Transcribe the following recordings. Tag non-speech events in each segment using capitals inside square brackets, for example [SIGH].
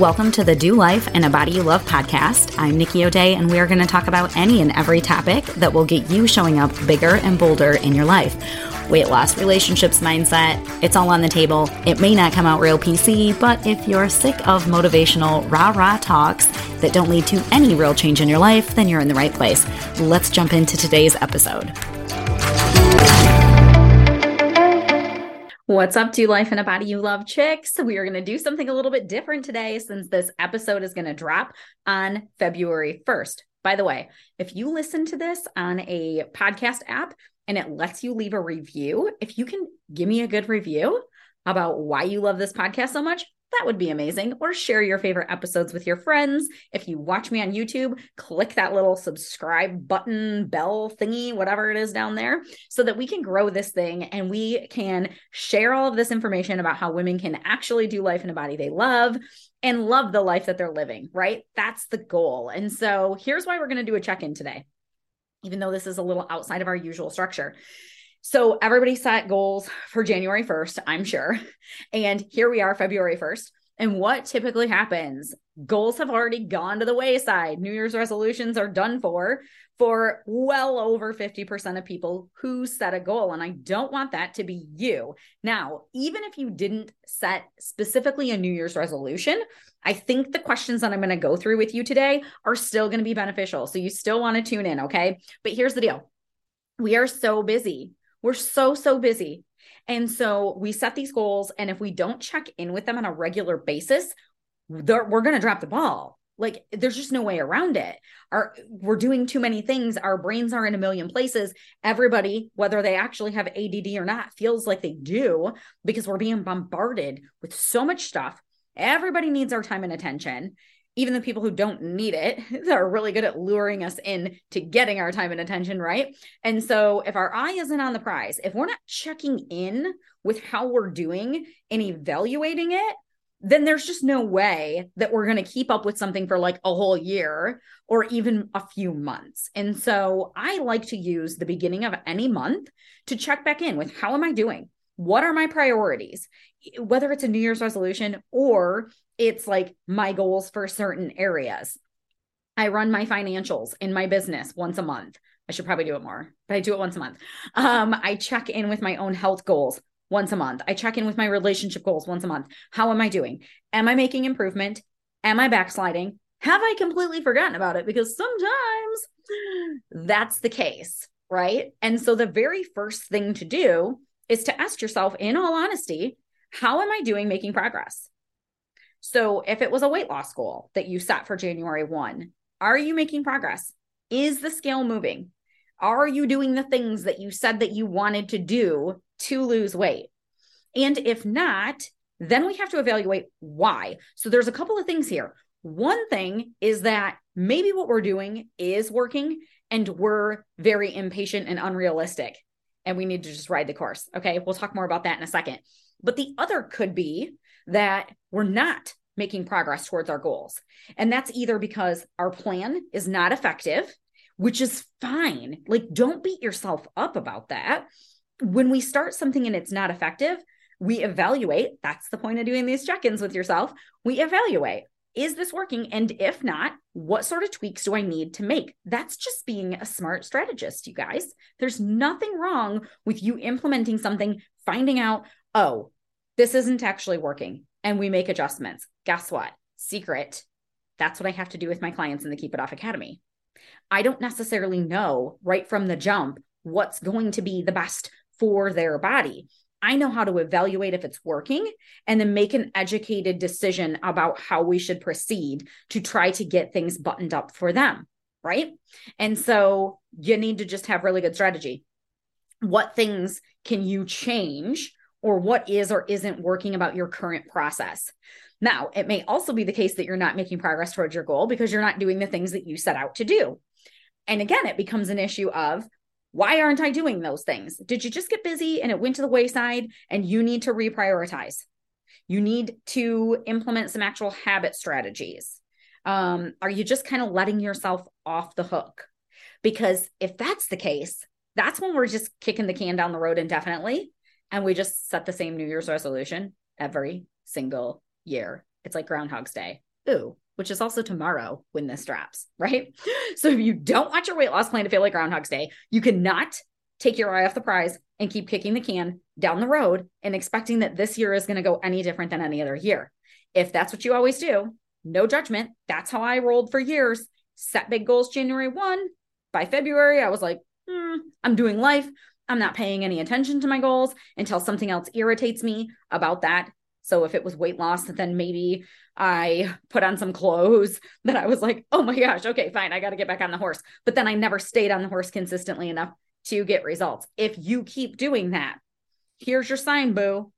Welcome to the Do Life and a Body You Love podcast. I'm Nikki O'Dea, and we are going to talk about any and every topic that will get you showing up bigger and bolder in your life. Weight loss, relationships, mindset, it's all on the table. It may not come out real PC, but if you're sick of motivational rah rah talks that don't lead to any real change in your life, then you're in the right place. Let's jump into today's episode. What's up, to life and a body you love chicks? We are going to do something a little bit different today since this episode is going to drop on February 1st. By the way, if you listen to this on a podcast app and it lets you leave a review, if you can give me a good review about why you love this podcast so much, that would be amazing. Or share your favorite episodes with your friends. If you watch me on YouTube, click that little subscribe button, bell thingy, whatever it is down there, so that we can grow this thing and we can share all of this information about how women can actually do life in a body they love and love the life that they're living, right? That's the goal. And so here's why we're going to do a check in today, even though this is a little outside of our usual structure. So everybody set goals for January 1st, I'm sure. And here we are, February 1st. And what typically happens? Goals have already gone to the wayside. New Year's resolutions are done for for well over 50% of people who set a goal. And I don't want that to be you. Now, even if you didn't set specifically a New Year's resolution, I think the questions that I'm going to go through with you today are still going to be beneficial. So you still want to tune in. Okay. But here's the deal we are so busy we're so, so busy. And so we set these goals. And if we don't check in with them on a regular basis, we're going to drop the ball. Like there's just no way around it. Our we're doing too many things. Our brains are in a million places. Everybody, whether they actually have ADD or not, feels like they do because we're being bombarded with so much stuff. Everybody needs our time and attention even the people who don't need it [LAUGHS] that are really good at luring us in to getting our time and attention right and so if our eye isn't on the prize if we're not checking in with how we're doing and evaluating it then there's just no way that we're going to keep up with something for like a whole year or even a few months. And so I like to use the beginning of any month to check back in with how am I doing? What are my priorities? Whether it's a New Year's resolution or it's like my goals for certain areas. I run my financials in my business once a month. I should probably do it more, but I do it once a month. Um, I check in with my own health goals once a month. I check in with my relationship goals once a month. How am I doing? Am I making improvement? Am I backsliding? Have I completely forgotten about it? Because sometimes that's the case, right? And so the very first thing to do is to ask yourself, in all honesty, how am I doing making progress? So if it was a weight loss goal that you set for January 1, are you making progress? Is the scale moving? Are you doing the things that you said that you wanted to do to lose weight? And if not, then we have to evaluate why. So there's a couple of things here. One thing is that maybe what we're doing is working and we're very impatient and unrealistic and we need to just ride the course. Okay. We'll talk more about that in a second. But the other could be that we're not making progress towards our goals. And that's either because our plan is not effective, which is fine. Like, don't beat yourself up about that. When we start something and it's not effective, we evaluate. That's the point of doing these check ins with yourself. We evaluate is this working? And if not, what sort of tweaks do I need to make? That's just being a smart strategist, you guys. There's nothing wrong with you implementing something, finding out, oh, this isn't actually working and we make adjustments. Guess what? Secret. That's what I have to do with my clients in the Keep It Off Academy. I don't necessarily know right from the jump what's going to be the best for their body. I know how to evaluate if it's working and then make an educated decision about how we should proceed to try to get things buttoned up for them. Right. And so you need to just have really good strategy. What things can you change or what is or isn't working about your current process. Now, it may also be the case that you're not making progress towards your goal because you're not doing the things that you set out to do. And again, it becomes an issue of why aren't I doing those things? Did you just get busy and it went to the wayside and you need to reprioritize? You need to implement some actual habit strategies. Um, are you just kind of letting yourself off the hook? Because if that's the case, that's when we're just kicking the can down the road indefinitely and we just set the same New Year's resolution every single year. It's like Groundhog's Day. Ooh, which is also tomorrow when this drops, right? [LAUGHS] So if you don't want your weight loss plan to feel like Groundhog's Day, you cannot take your eye off the prize and keep kicking the can down the road and expecting that this year is going to go any different than any other year. If that's what you always do, no judgment. That's how I rolled for years. Set big goals January 1. By February, I was like, hmm, I'm doing life. I'm not paying any attention to my goals until something else irritates me about that. So if it was weight loss, then maybe I put on some clothes [LAUGHS] that I was like, oh my gosh, okay, fine, I got to get back on the horse. But then I never stayed on the horse consistently enough to get results. If you keep doing that, here's your sign, boo.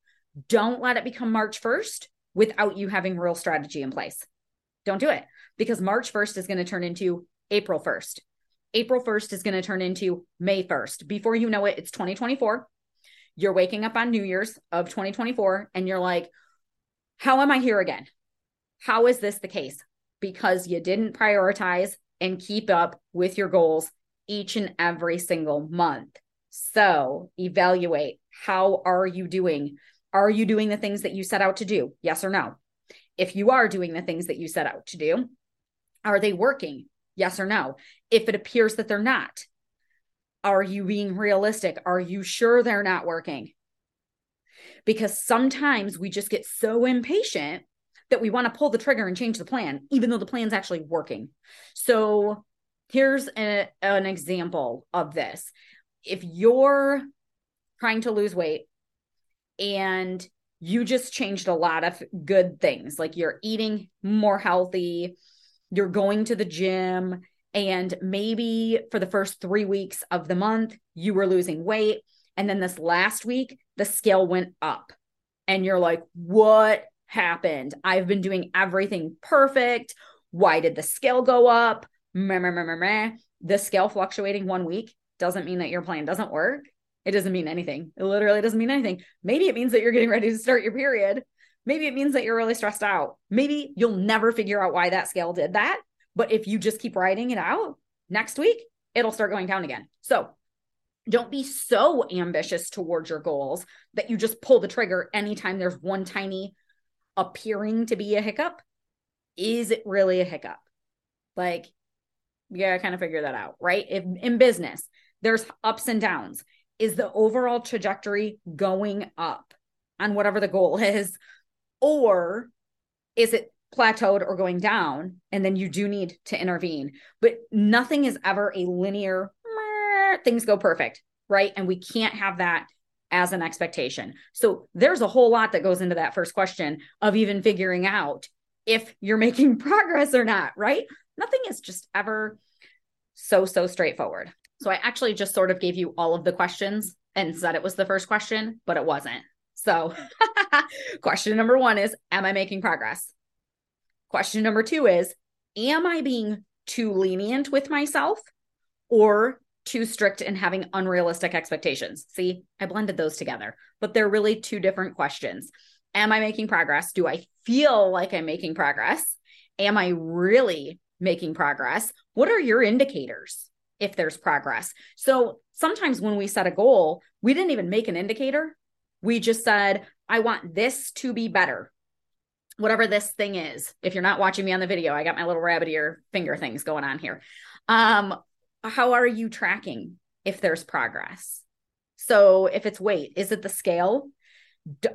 Don't let it become March 1st without you having real strategy in place. Don't do it because March 1st is going to turn into April 1st. April 1st is going to turn into May 1st. Before you know it, it's 2024. You're waking up on New Year's of 2024 and you're like, how am I here again? How is this the case? Because you didn't prioritize and keep up with your goals each and every single month. So evaluate how are you doing? Are you doing the things that you set out to do? Yes or no? If you are doing the things that you set out to do, are they working? Yes or no? If it appears that they're not, are you being realistic? Are you sure they're not working? Because sometimes we just get so impatient that we want to pull the trigger and change the plan, even though the plan's actually working. So here's a, an example of this. If you're trying to lose weight and you just changed a lot of good things, like you're eating more healthy, you're going to the gym, and maybe for the first three weeks of the month, you were losing weight. And then this last week, the scale went up. And you're like, what happened? I've been doing everything perfect. Why did the scale go up? Meh, meh, meh, meh, The scale fluctuating one week doesn't mean that your plan doesn't work. It doesn't mean anything. It literally doesn't mean anything. Maybe it means that you're getting ready to start your period. Maybe it means that you're really stressed out. Maybe you'll never figure out why that scale did that but if you just keep writing it out next week, it'll start going down again. So don't be so ambitious towards your goals that you just pull the trigger anytime there's one tiny appearing to be a hiccup. Is it really a hiccup? Like, yeah, I kind of figure that out, right? If in business, there's ups and downs. Is the overall trajectory going up on whatever the goal [LAUGHS] is? Or is it plateaued or going down and then you do need to intervene. But nothing is ever a linear things go perfect right? And we can't have that as an expectation. So there's a whole lot that goes into that first question of even figuring out if you're [LAUGHS] making progress or not right? Nothing is just ever so so straightforward. So i actually just sort of gave you all of the questions and said it was the first question but it wasn't. So [LAUGHS] question number 1 is am i making progress Question number two is Am I being too lenient with myself or too strict and having unrealistic expectations? See, I blended those together, but they're really two different questions. Am I making progress? Do I feel like I'm making progress? Am I really making progress? What are your indicators if there's progress? So sometimes when we set a goal, we didn't even make an indicator. We just said, I want this to be better whatever this thing is. If you're not watching me on the video, I got my little rabbit ear finger things going on here. Um, how are you tracking if there's progress? So if it's weight, is it the scale?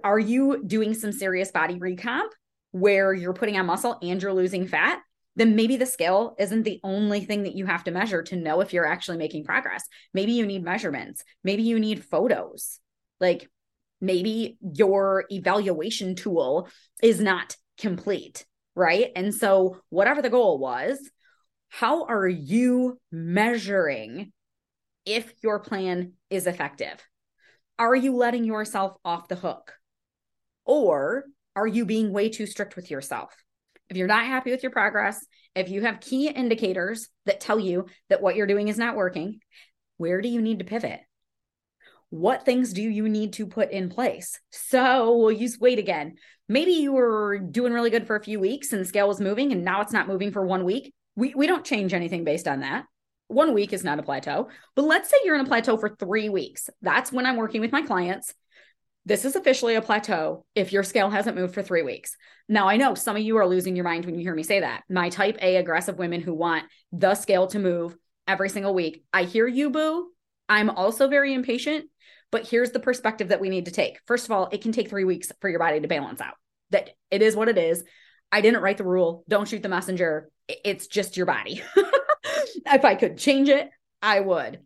Are you doing some serious body recomp where you're putting on muscle and you're losing fat? Then maybe the scale isn't the only thing that you have to measure to know if you're actually making progress. Maybe you need measurements. Maybe you need photos. Like maybe your evaluation tool is not complete, right? And so, whatever the goal was, how are you measuring if your plan is effective? Are you letting yourself off the hook? Or are you being way too strict with yourself? If you're not happy with your progress, if you have key indicators that tell you that what you're doing is not working, where do you need to pivot? What things do you need to put in place? So we'll use weight again. Maybe you were doing really good for a few weeks and the scale was moving and now it's not moving for one week. We, we don't change anything based on that. One week is not a plateau, but let's say you're in a plateau for three weeks. That's when I'm working with my clients. this is officially a plateau if your scale hasn't moved for three weeks. Now, I know some of you are losing your mind when you hear me say that. My type A aggressive women who want the scale to move every single week. I hear you, boo. I'm also very impatient, but here's the perspective that we need to take. First of all, it can take three weeks for your body to balance out. That it is what it is. I didn't write the rule. Don't shoot the messenger. It's just your body. [LAUGHS] if I could change it, I would.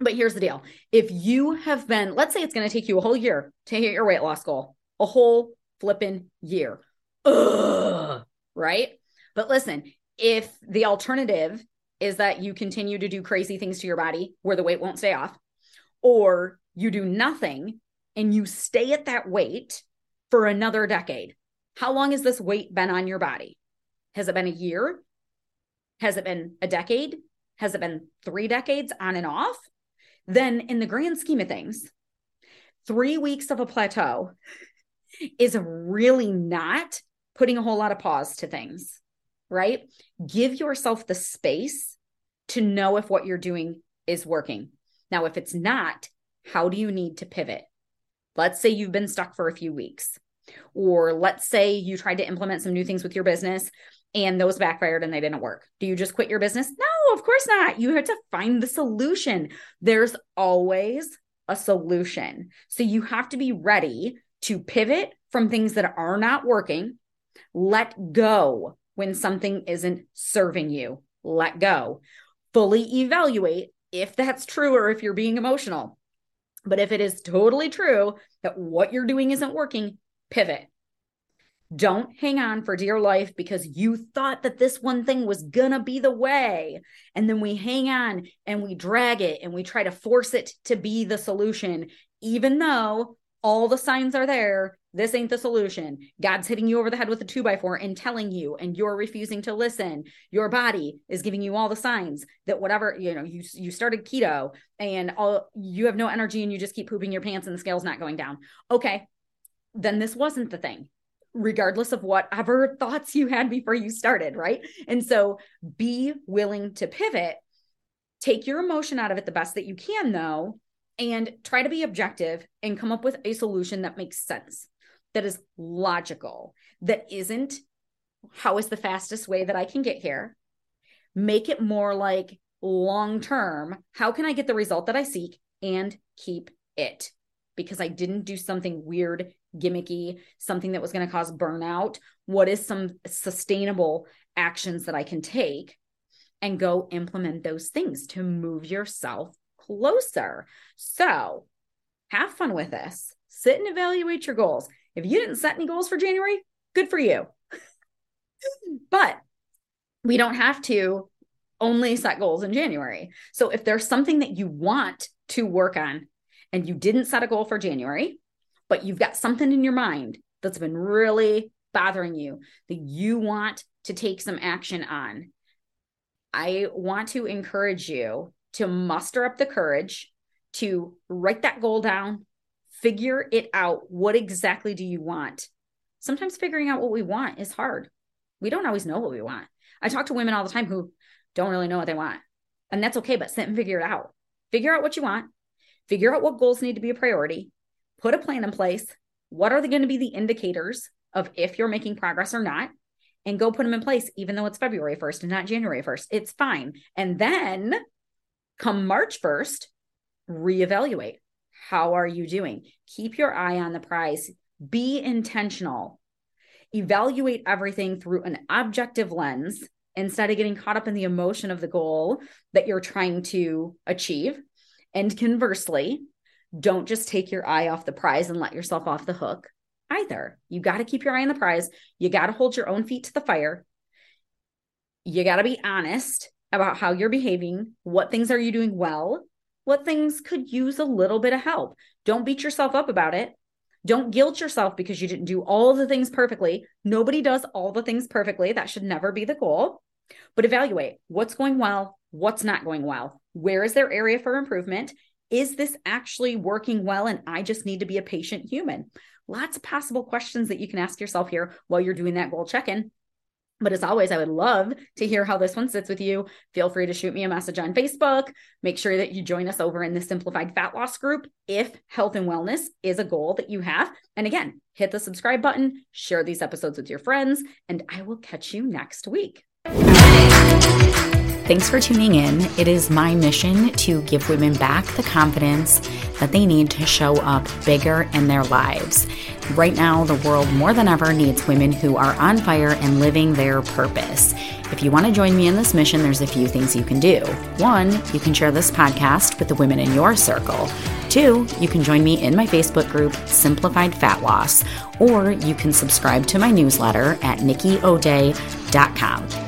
But here's the deal if you have been, let's say it's going to take you a whole year to hit your weight loss goal, a whole flipping year. Ugh, right? But listen, if the alternative is that you continue to do crazy things to your body where the weight won't stay off, or you do nothing and you stay at that weight for another decade. How long has this weight been on your body? Has it been a year? Has it been a decade? Has it been three decades on and off? then in the grand scheme of things, three weeks of a plateau is really not putting a whole lot of pause to things, right? Give yourself the space to know if what you're doing is working. Now, if it's not, how do you need to pivot? Let's say you've been stuck for a few weeks, or let's say you tried to implement some new things with your business and those backfired and they didn't work. Do you just quit your business? No, of course not. You have to find the solution. There's always a solution. So you have to be ready to pivot from things that are not working, let go when something isn't serving you, let go, fully evaluate if that's true or if you're being emotional. But if it is totally true that what you're doing isn't working, pivot don't hang on for dear life because you thought that this one thing was gonna be the way. And then we hang on and we drag it and we try to force it to be the solution, even though all the signs are there. This ain't the solution. God's hitting you over the head with a two by four and telling you, and you're refusing to listen. Your body is giving you all the signs that whatever, you know, you you started keto and all you have no energy and you just keep pooping your pants and the scale's not going down. Okay, then this wasn't the thing regardless of whatever [LAUGHS] thoughts you had before you started, right? And so be willing to pivot, take your emotion out of it the best that you can, though, and try to be objective and come up with a solution that makes sense, that is logical, that isn't how is the fastest way that I can get here. Make it more like long term, how can I get the result that I seek and keep it? Because I didn't do something weird gimmicky, something that was going to cause burnout? What is some sustainable actions that I can take and go implement those things to move yourself closer? So have fun with this. Sit and evaluate your goals. If you didn't set any goals for January, good for you. [LAUGHS] but we don't have to only set goals in January. So if there's something that you want to work on and you didn't set a goal for January, but you've got something in your mind that's been really bothering you that you want to take some action on, I want to encourage you to muster up the courage to write that goal down, figure it out. What exactly do you want? Sometimes figuring out what we want is hard. We don't always know what we want. I talk to women all the time who don't really know what they want. And that's okay, but sit and figure it out. Figure out what you want, figure out what goals need to be a priority, put a plan in place. What are they going to be the indicators of if you're making progress or not? And go put them in place, even though it's February 1st and not January 1st. It's fine. And then come March 1st, reevaluate. How are you doing? Keep your eye on the prize. Be intentional. Evaluate everything through an objective lens instead of getting caught up in the emotion of the goal that you're trying to achieve. And conversely, don't just take your eye off the prize and let yourself off the hook either. You got to keep your eye on the prize. You got to hold your own feet to the fire. You got to be honest about how you're behaving. What things are you doing well? What things could use a little bit of help? Don't beat yourself up about it. Don't guilt yourself because you didn't do all the things perfectly. Nobody does all the things perfectly. That should never be the goal. But evaluate what's going well, what's not going well. Where is there area for improvement? is this actually working well? And I just need to be a patient human. Lots of possible questions that you can ask yourself here while you're doing that goal check in. But as always, I would love to hear how this one sits with you. Feel free to shoot me a message on Facebook. Make sure that you join us over in the Simplified Fat Loss group if health and wellness is a goal that you have. And again, hit the subscribe button, share these episodes with your friends, and I will catch you next week. Thanks for tuning in. It is my mission to give women back the confidence that they need to show up bigger in their lives. Right now, the world more than ever needs women who are on fire and living their purpose. If you want to join me in this mission, there's a few things you can do. One, you can share this podcast with the women in your circle. Two, you can join me in my Facebook group, Simplified Fat Loss, or you can subscribe to my newsletter at nikkiodea.com.